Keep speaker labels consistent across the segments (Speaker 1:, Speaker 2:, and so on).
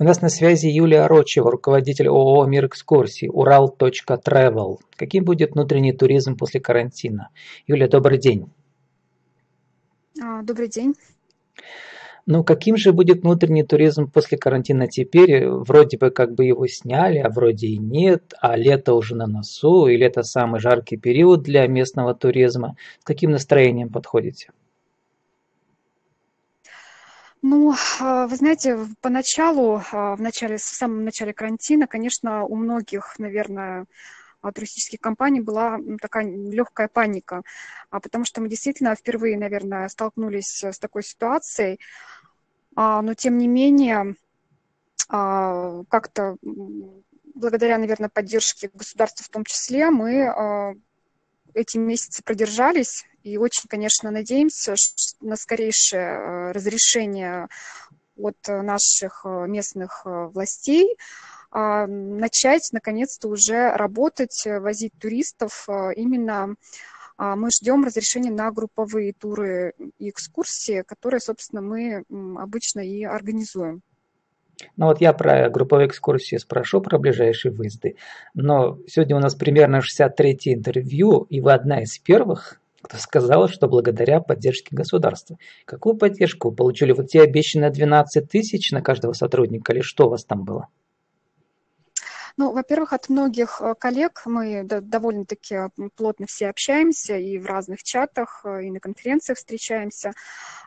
Speaker 1: У нас на связи Юлия Рочева, руководитель ООО «Мир экскурсий», Урал.Travel. Каким будет внутренний туризм после карантина? Юлия, добрый день.
Speaker 2: А, добрый день.
Speaker 1: Ну, каким же будет внутренний туризм после карантина теперь? Вроде бы как бы его сняли, а вроде и нет, а лето уже на носу, или это самый жаркий период для местного туризма. С каким настроением подходите?
Speaker 2: Ну, а, вы знаете, поначалу, а, в, начале, в самом начале карантина, конечно, у многих, наверное, а, туристических компаний была такая легкая паника, потому что мы действительно впервые, наверное, столкнулись с такой ситуацией, но тем не менее как-то благодаря, наверное, поддержке государства в том числе, мы эти месяцы продержались, и очень, конечно, надеемся на скорейшее э, разрешение от наших э, местных э, властей а, начать, наконец-то, уже работать, возить туристов именно а, мы ждем разрешения на групповые туры и экскурсии, которые, собственно, мы обычно и организуем.
Speaker 1: Ну вот я про групповые экскурсии спрошу, про ближайшие выезды. Но сегодня у нас примерно 63 интервью, и вы одна из первых, кто сказал, что благодаря поддержке государства. Какую поддержку получили? Вот те обещанные 12 тысяч на каждого сотрудника, или что у вас там было?
Speaker 2: Ну, во-первых, от многих э, коллег мы довольно-таки плотно все общаемся и в разных чатах, э, и на конференциях встречаемся.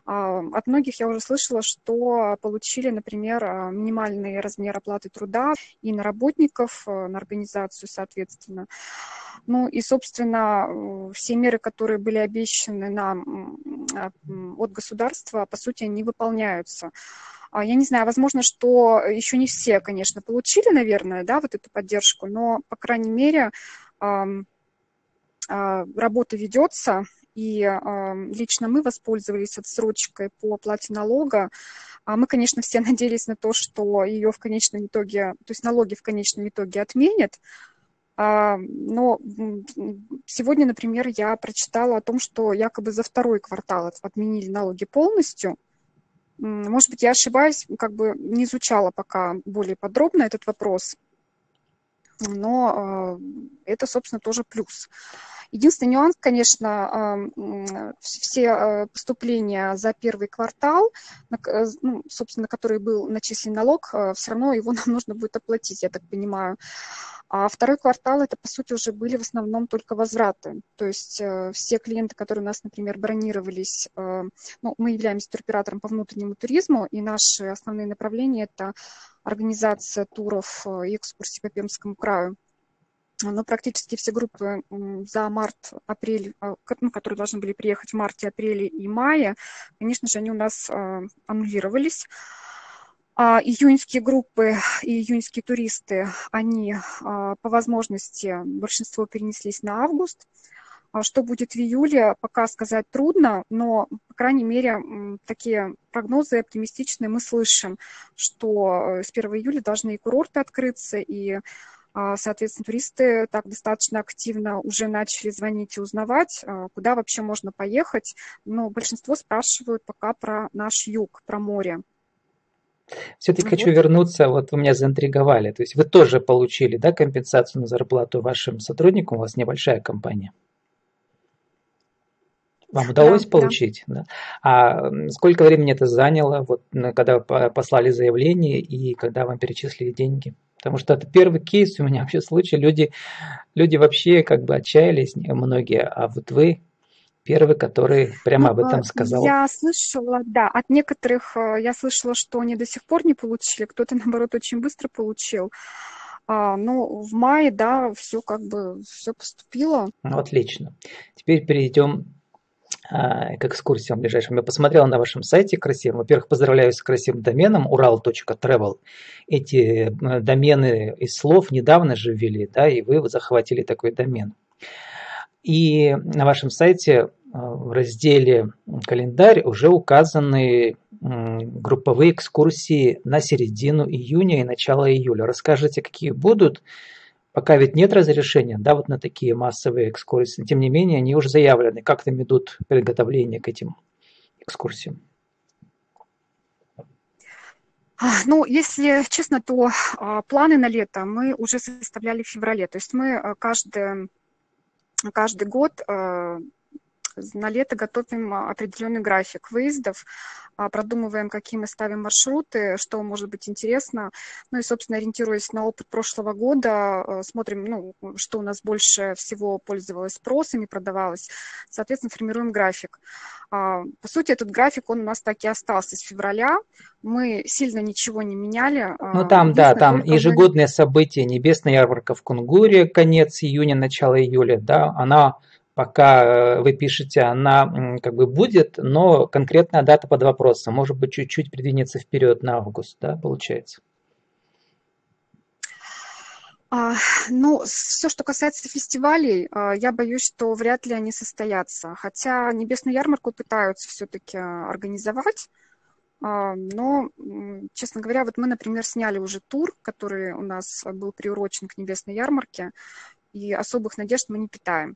Speaker 2: А, от многих я уже слышала, что получили, например, э, минимальный размер оплаты труда и на работников, на организацию, соответственно. Ну и, собственно, все меры, которые были обещаны нам от государства, по сути, не выполняются. А, я не знаю, возможно, что еще не все, конечно, получили, наверное, да, вот эту поддержку, но, по крайней мере, а, работа ведется, и лично мы воспользовались отсрочкой по оплате налога. А мы, конечно, все надеялись на то, что ее в конечном итоге, то есть налоги в конечном итоге отменят, но сегодня, например, я прочитала о том, что якобы за второй квартал отменили налоги полностью – может быть, я ошибаюсь, как бы не изучала пока более подробно этот вопрос, но э, это, собственно, тоже плюс. Единственный нюанс, конечно, все э, поступления за первый квартал, э, ну, собственно, который был начислен налог, все равно его нам нужно будет оплатить, я так понимаю. А второй квартал это, по сути, уже были в основном только возвраты. То есть э, все клиенты, которые у нас, например, бронировались, э, ну, мы являемся туроператором по внутреннему туризму, и наши основные направления – это организация туров э, и экскурсий по Пермскому краю. Но практически все группы за март-апрель, ну, которые должны были приехать в марте, апреле и мае, конечно же, они у нас аннулировались. А июньские группы и июньские туристы, они а, по возможности, большинство перенеслись на август. А что будет в июле, пока сказать трудно, но, по крайней мере, такие прогнозы оптимистичные мы слышим, что э, с 1 июля должны и курорты открыться, и, соответственно, туристы так достаточно активно уже начали звонить и узнавать, куда вообще можно поехать. Но большинство спрашивают пока про наш юг, про море.
Speaker 1: Все-таки хочу вернуться, вот вы меня заинтриговали. То есть вы тоже получили да, компенсацию на зарплату вашим сотрудникам, у вас небольшая компания. Вам удалось да, получить? Да. Да? А сколько времени это заняло, вот, когда послали заявление и когда вам перечислили деньги? Потому что это первый кейс у меня вообще случай. Люди, люди вообще как бы отчаялись, многие, а вот вы первый, который прямо об этом сказал.
Speaker 2: Я слышала, да, от некоторых э, я слышала, что они до сих пор не получили, кто-то, наоборот, очень быстро получил. А, ну, в мае, да, все как бы, все поступило.
Speaker 1: Ну, отлично. Теперь перейдем а, к экскурсиям ближайшим. Я посмотрел на вашем сайте красивым. Во-первых, поздравляю с красивым доменом ural.travel. Эти э, домены из слов недавно же ввели, да, и вы захватили такой домен. И на вашем сайте э, в разделе «Календарь» уже указаны групповые экскурсии на середину июня и начало июля. Расскажите, какие будут? Пока ведь нет разрешения, да, вот на такие массовые экскурсии. Тем не менее, они уже заявлены. Как там идут приготовления к этим экскурсиям?
Speaker 2: Ну, если честно, то планы на лето мы уже составляли в феврале. То есть мы каждый, каждый год на лето готовим определенный график выездов, а, продумываем, какие мы ставим маршруты, что может быть интересно. Ну и, собственно, ориентируясь на опыт прошлого года, а, смотрим, ну, что у нас больше всего пользовалось спросом и продавалось. Соответственно, формируем график. А, по сути, этот график, он у нас так и остался с февраля. Мы сильно ничего не меняли.
Speaker 1: Ну там, да, там ежегодные мы... события. Небесная ярмарка в Кунгуре, конец июня, начало июля, да, она пока э, вы пишете, она как бы будет, но конкретная дата под вопросом. Может быть, чуть-чуть придвинется вперед на август, да, получается?
Speaker 2: А, ну, все, что касается фестивалей, а, я боюсь, что вряд ли они состоятся. Хотя Небесную ярмарку пытаются все-таки организовать. А, но, честно говоря, вот мы, например, сняли уже тур, который у нас был приурочен к Небесной ярмарке, и особых надежд мы не питаем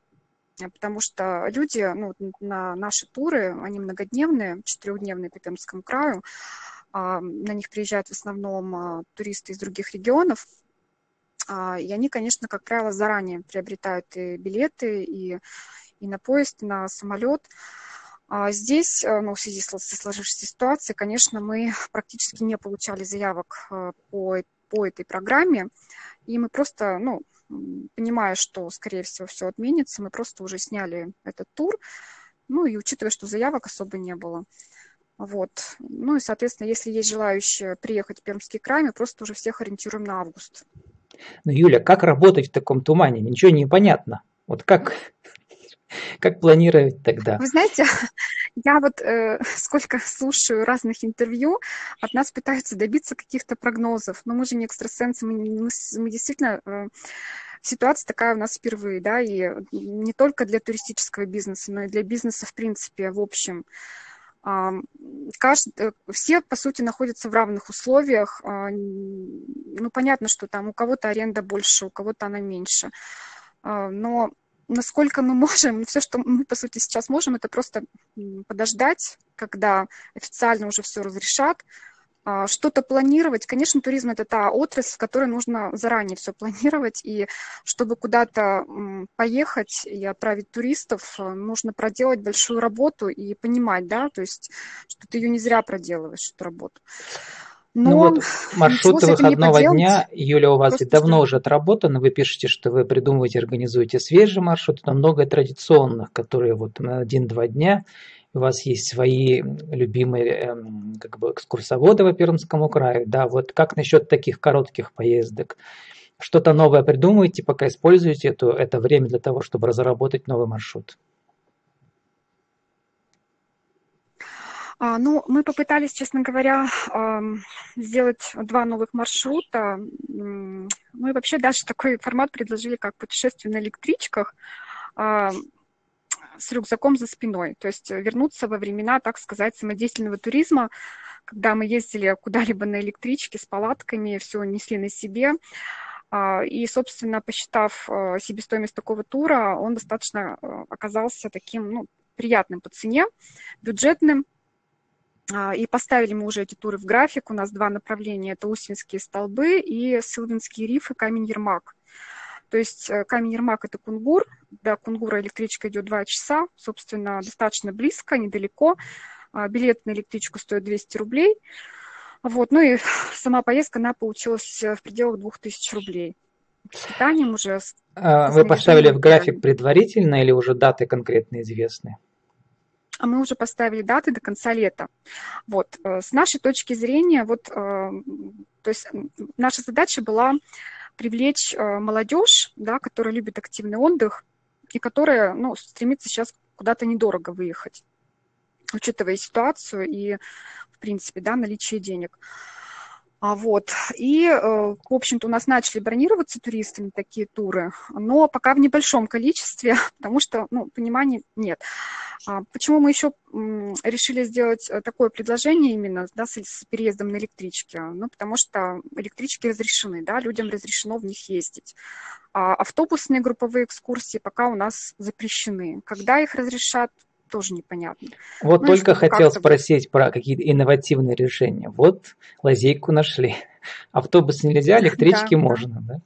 Speaker 2: потому что люди ну, на наши туры, они многодневные, четырехдневные по Пермскому краю, а, на них приезжают в основном а, туристы из других регионов, а, и они, конечно, как правило, заранее приобретают и билеты, и, и на поезд, и на самолет. А здесь, ну, в связи со сложившейся ситуацией, конечно, мы практически не получали заявок по, по этой программе, и мы просто, ну, понимая, что, скорее всего, все отменится, мы просто уже сняли этот тур, ну и учитывая, что заявок особо не было. Вот. Ну и, соответственно, если есть желающие приехать в Пермский край, мы просто уже всех ориентируем на август.
Speaker 1: Ну, Юля, как работать в таком тумане? Ничего не понятно. Вот как, как планировать тогда?
Speaker 2: Вы знаете, я вот э, сколько слушаю разных интервью, от нас пытаются добиться каких-то прогнозов, но мы же не экстрасенсы, мы, мы, мы действительно... Э, ситуация такая у нас впервые, да, и не только для туристического бизнеса, но и для бизнеса в принципе, в общем. Каждый, э, все, по сути, находятся в равных условиях. А, ну, понятно, что там у кого-то аренда больше, у кого-то она меньше. А, но насколько мы можем, все, что мы, по сути, сейчас можем, это просто подождать, когда официально уже все разрешат, а, что-то планировать. Конечно, туризм – это та отрасль, в которой нужно заранее все планировать, и чтобы куда-то поехать и отправить туристов, э, нужно проделать большую работу и понимать, да, то есть, что ты ее не зря проделываешь, эту работу.
Speaker 1: Ну Но ну вот маршруты выходного дня, Юля, у вас ведь давно уже отработаны, вы пишете, что вы придумываете, организуете свежие маршруты, но много традиционных, которые вот на один-два дня, у вас есть свои любимые эм, как бы экскурсоводы по Пермскому краю, да, вот как насчет таких коротких поездок? Что-то новое придумываете, пока используете это, это время для того, чтобы разработать новый маршрут?
Speaker 2: А, ну, мы попытались, честно говоря, сделать два новых маршрута. Ну и вообще даже такой формат предложили, как путешествие на электричках а, с рюкзаком за спиной. То есть вернуться во времена, так сказать, самодеятельного туризма, когда мы ездили куда-либо на электричке с палатками, все несли на себе. А, и, собственно, посчитав себестоимость такого тура, он достаточно оказался таким ну, приятным по цене, бюджетным, а, и поставили мы уже эти туры в график. У нас два направления. Это Усинские столбы и Сылвинский риф и камень Ермак. То есть э, камень Ермак – это Кунгур. До Кунгура электричка идет 2 часа. Собственно, достаточно близко, недалеко. А, билет на электричку стоит 200 рублей. Вот. Ну и сама поездка, она получилась э, в пределах 2000 рублей. С питанием уже.
Speaker 1: А, вы поставили в график предварительно или уже даты конкретно известны?
Speaker 2: А мы уже поставили даты до конца лета. Вот, э, с нашей точки зрения, вот, э, то есть наша задача была привлечь э, молодежь, да, которая любит активный отдых и которая, ну, стремится сейчас куда-то недорого выехать, учитывая ситуацию и, в принципе, да, наличие денег. А вот. И, э, в общем-то, у нас начали бронироваться туристами такие туры, но пока в небольшом количестве, потому что, ну, понимания нет. А почему мы еще решили сделать э, такое предложение именно да, с переездом на электричке? Ну, потому что электрички разрешены, да, людям разрешено в них ездить. А автобусные групповые экскурсии пока у нас запрещены. Когда их разрешат, тоже непонятно.
Speaker 1: Вот ну, только хотел спросить про какие-то инновативные решения. Вот лазейку нашли. Автобусы нельзя, электрички да, можно. Да.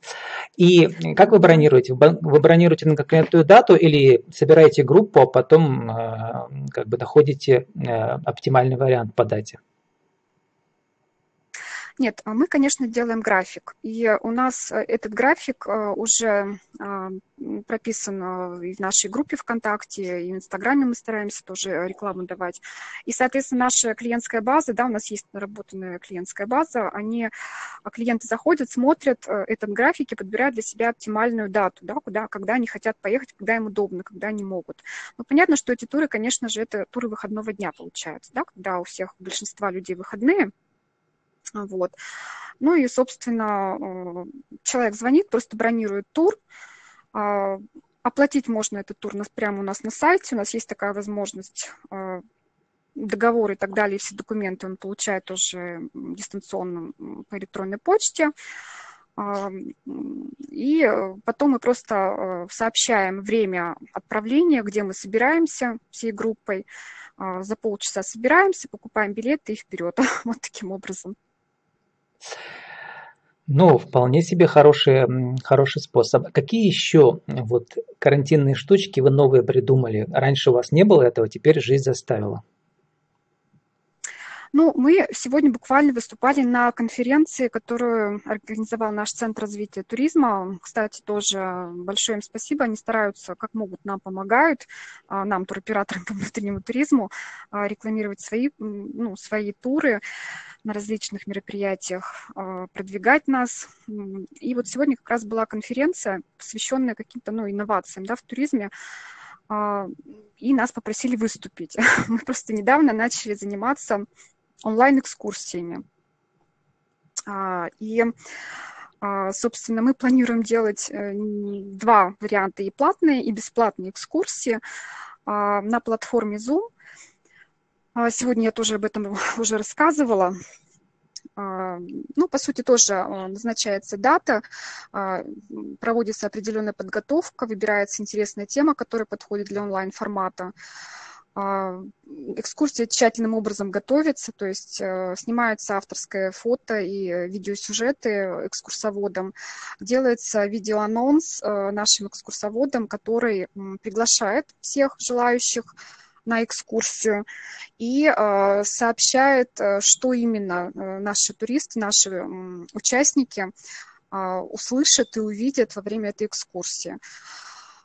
Speaker 1: И как вы бронируете? Вы бронируете на конкретную дату или собираете группу, а потом э, как бы находите э, оптимальный вариант по дате?
Speaker 2: Нет, а мы, конечно, делаем график. И у нас э, этот график э, уже а, прописан и в нашей группе ВКонтакте, и в Инстаграме мы стараемся тоже рекламу давать. И, соответственно, наша клиентская база, да, у нас есть наработанная клиентская база, они, а, клиенты заходят, смотрят э, этот график и подбирают для себя оптимальную дату, да, куда, когда они хотят поехать, когда им удобно, когда они могут. Но понятно, что эти туры, конечно же, это туры выходного дня получаются, да, когда у всех, у большинства людей выходные, вот. Ну и, собственно, э, человек звонит, просто бронирует тур. А, оплатить можно этот тур прямо у нас на сайте. У нас есть такая возможность э, договор и так далее, все документы он получает уже дистанционно по электронной почте. А, и потом мы просто э, сообщаем время отправления, где мы собираемся всей группой. А, за полчаса собираемся, покупаем билеты и вперед. Вот таким образом.
Speaker 1: Ну, вполне себе хороший, хороший способ. Какие еще вот карантинные штучки вы новые придумали? Раньше у вас не было этого, теперь жизнь заставила.
Speaker 2: Ну, мы сегодня буквально выступали на конференции, которую организовал наш Центр развития туризма. Кстати, тоже большое им спасибо. Они стараются, как могут, нам помогают, а, нам, туроператорам по внутреннему туризму, а, рекламировать свои, ну, свои туры на различных мероприятиях, а, продвигать нас. И вот сегодня как раз была конференция, посвященная каким-то ну, инновациям да, в туризме и нас попросили выступить. Мы просто недавно начали заниматься онлайн-экскурсиями. А, и, а, собственно, мы планируем делать э, два варианта, и платные, и бесплатные экскурсии а, на платформе Zoom. Сегодня я тоже об этом уже рассказывала. Ну, по сути, тоже назначается дата, проводится определенная подготовка, выбирается интересная тема, которая подходит для онлайн-формата. А, экскурсия тщательным образом готовится, то есть э, снимается авторское фото и видеосюжеты экскурсоводом, делается видеоанонс э, нашим экскурсоводом, который приглашает всех желающих на экскурсию и э, сообщает, что именно наши туристы, наши участники услышат и увидят во время этой экскурсии.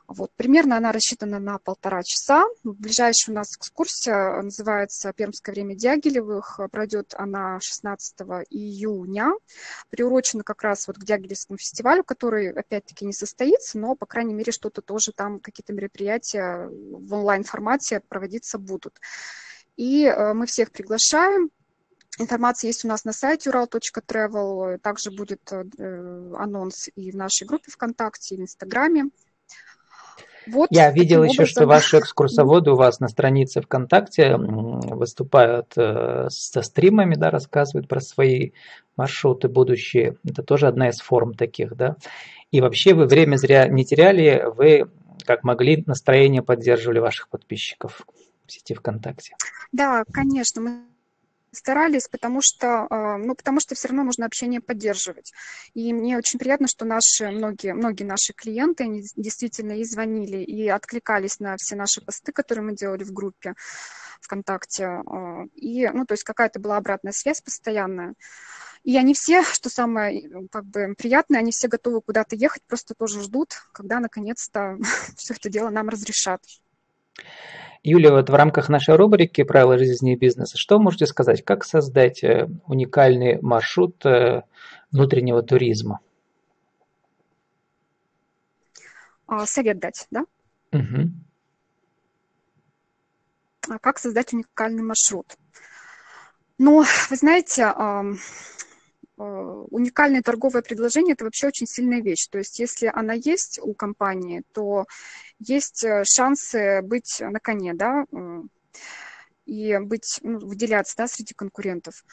Speaker 2: Вот, примерно она рассчитана на полтора часа. Ближайшая у нас экскурсия называется «Пермское время Дягилевых». Пройдет она 16 июня. Приурочена как раз вот к Дягилевскому фестивалю, который, опять-таки, не состоится, но, по крайней мере, что-то тоже там, какие-то мероприятия в онлайн-формате проводиться будут. И э, мы всех приглашаем. Информация есть у нас на сайте ural.travel. Также будет э, анонс и в нашей группе ВКонтакте, и в Инстаграме.
Speaker 1: Вот Я видел еще, образом... что ваши экскурсоводы у вас на странице ВКонтакте выступают э, со стримами, да, рассказывают про свои маршруты будущие. Это тоже одна из форм таких, да. И вообще вы время зря не теряли, вы как могли настроение поддерживали ваших подписчиков в сети ВКонтакте.
Speaker 2: Да, конечно, мы старались, потому что, а, ну, потому что все равно нужно общение поддерживать. И мне очень приятно, что наши, многие, многие наши клиенты, они действительно и звонили, и откликались на все наши посты, которые мы делали в группе ВКонтакте. А, и, ну, то есть какая-то была обратная связь постоянная. И они все, что самое как бы приятное, они все готовы куда-то ехать, просто тоже ждут, когда наконец-то все это дело нам разрешат.
Speaker 1: Юлия, вот в рамках нашей рубрики «Правила жизни и бизнеса» что можете сказать, как создать э, уникальный маршрут э, внутреннего туризма?
Speaker 2: А, совет дать, да? Угу. Как создать уникальный маршрут? Ну, вы знаете, уникальное торговое предложение – это вообще очень сильная вещь. То есть если она есть у компании, то есть э, шансы быть на коне, да, э, и быть, ну, выделяться, да, среди конкурентов.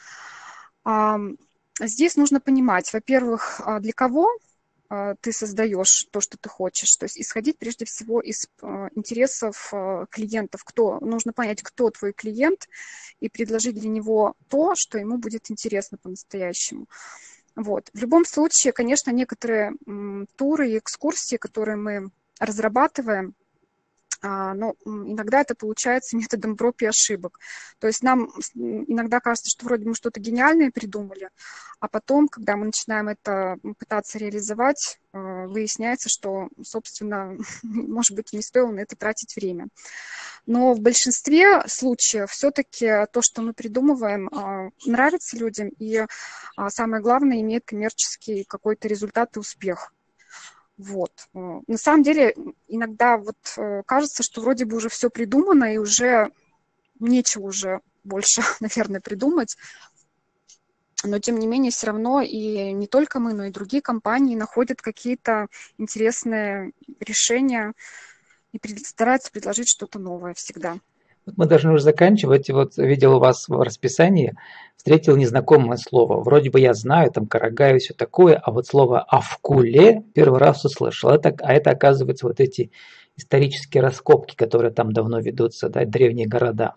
Speaker 2: Здесь нужно понимать, во-первых, а для кого э, ты создаешь то, что ты хочешь. То есть исходить прежде всего из э, интересов клиентов. Кто, нужно понять, кто твой клиент, и предложить для него то, что ему будет интересно по-настоящему. Вот. В любом случае, конечно, некоторые туры и экскурсии, которые мы разрабатываем, а, но иногда это получается методом проб и ошибок. То есть нам иногда кажется, что вроде мы что-то гениальное придумали, а потом, когда мы начинаем это пытаться реализовать, а, выясняется, что, собственно, может быть, не стоило на это тратить время. Но в большинстве случаев все-таки то, что мы придумываем, а, нравится людям, и самое главное, имеет коммерческий какой-то результат и успех. Вот. На самом деле, иногда вот э, кажется, что вроде бы уже все придумано, и уже нечего уже больше, наверное, придумать. Но, тем не менее, все равно и не только мы, но и другие компании находят какие-то интересные решения и стараются предложить что-то новое всегда
Speaker 1: мы должны уже заканчивать. Вот видел у вас в расписании, встретил незнакомое слово. Вроде бы я знаю, там карагай и все такое, а вот слово «авкуле» первый раз услышал. Это, а это, оказывается, вот эти исторические раскопки, которые там давно ведутся, да, древние города.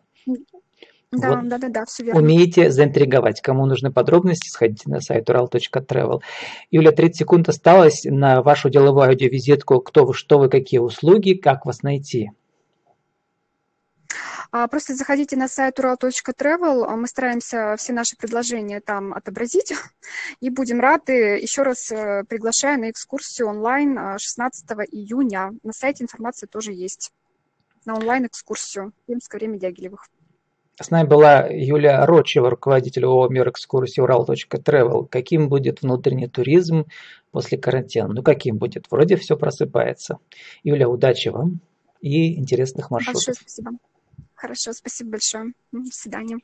Speaker 2: Да, вот. да, да, да, все верно.
Speaker 1: Умеете заинтриговать. Кому нужны подробности, сходите на сайт ural.travel. Юля, 30 секунд осталось на вашу деловую аудиовизитку. Кто вы, что вы, какие услуги, как вас найти?
Speaker 2: А, просто заходите на сайт ural.travel, а, мы стараемся все наши предложения там отобразить и будем рады. Еще раз э, приглашаю на экскурсию онлайн 16 а, июня. На сайте информация тоже есть. На онлайн-экскурсию Пермское время Дягилевых.
Speaker 1: С нами была Юлия Рочева, руководитель ООО «Мир экскурсии Урал.Travel». Каким будет внутренний туризм после карантина? Ну, каким будет? Вроде все просыпается. Юля, удачи вам и интересных маршрутов.
Speaker 2: Большое спасибо. Хорошо, спасибо большое. До свидания.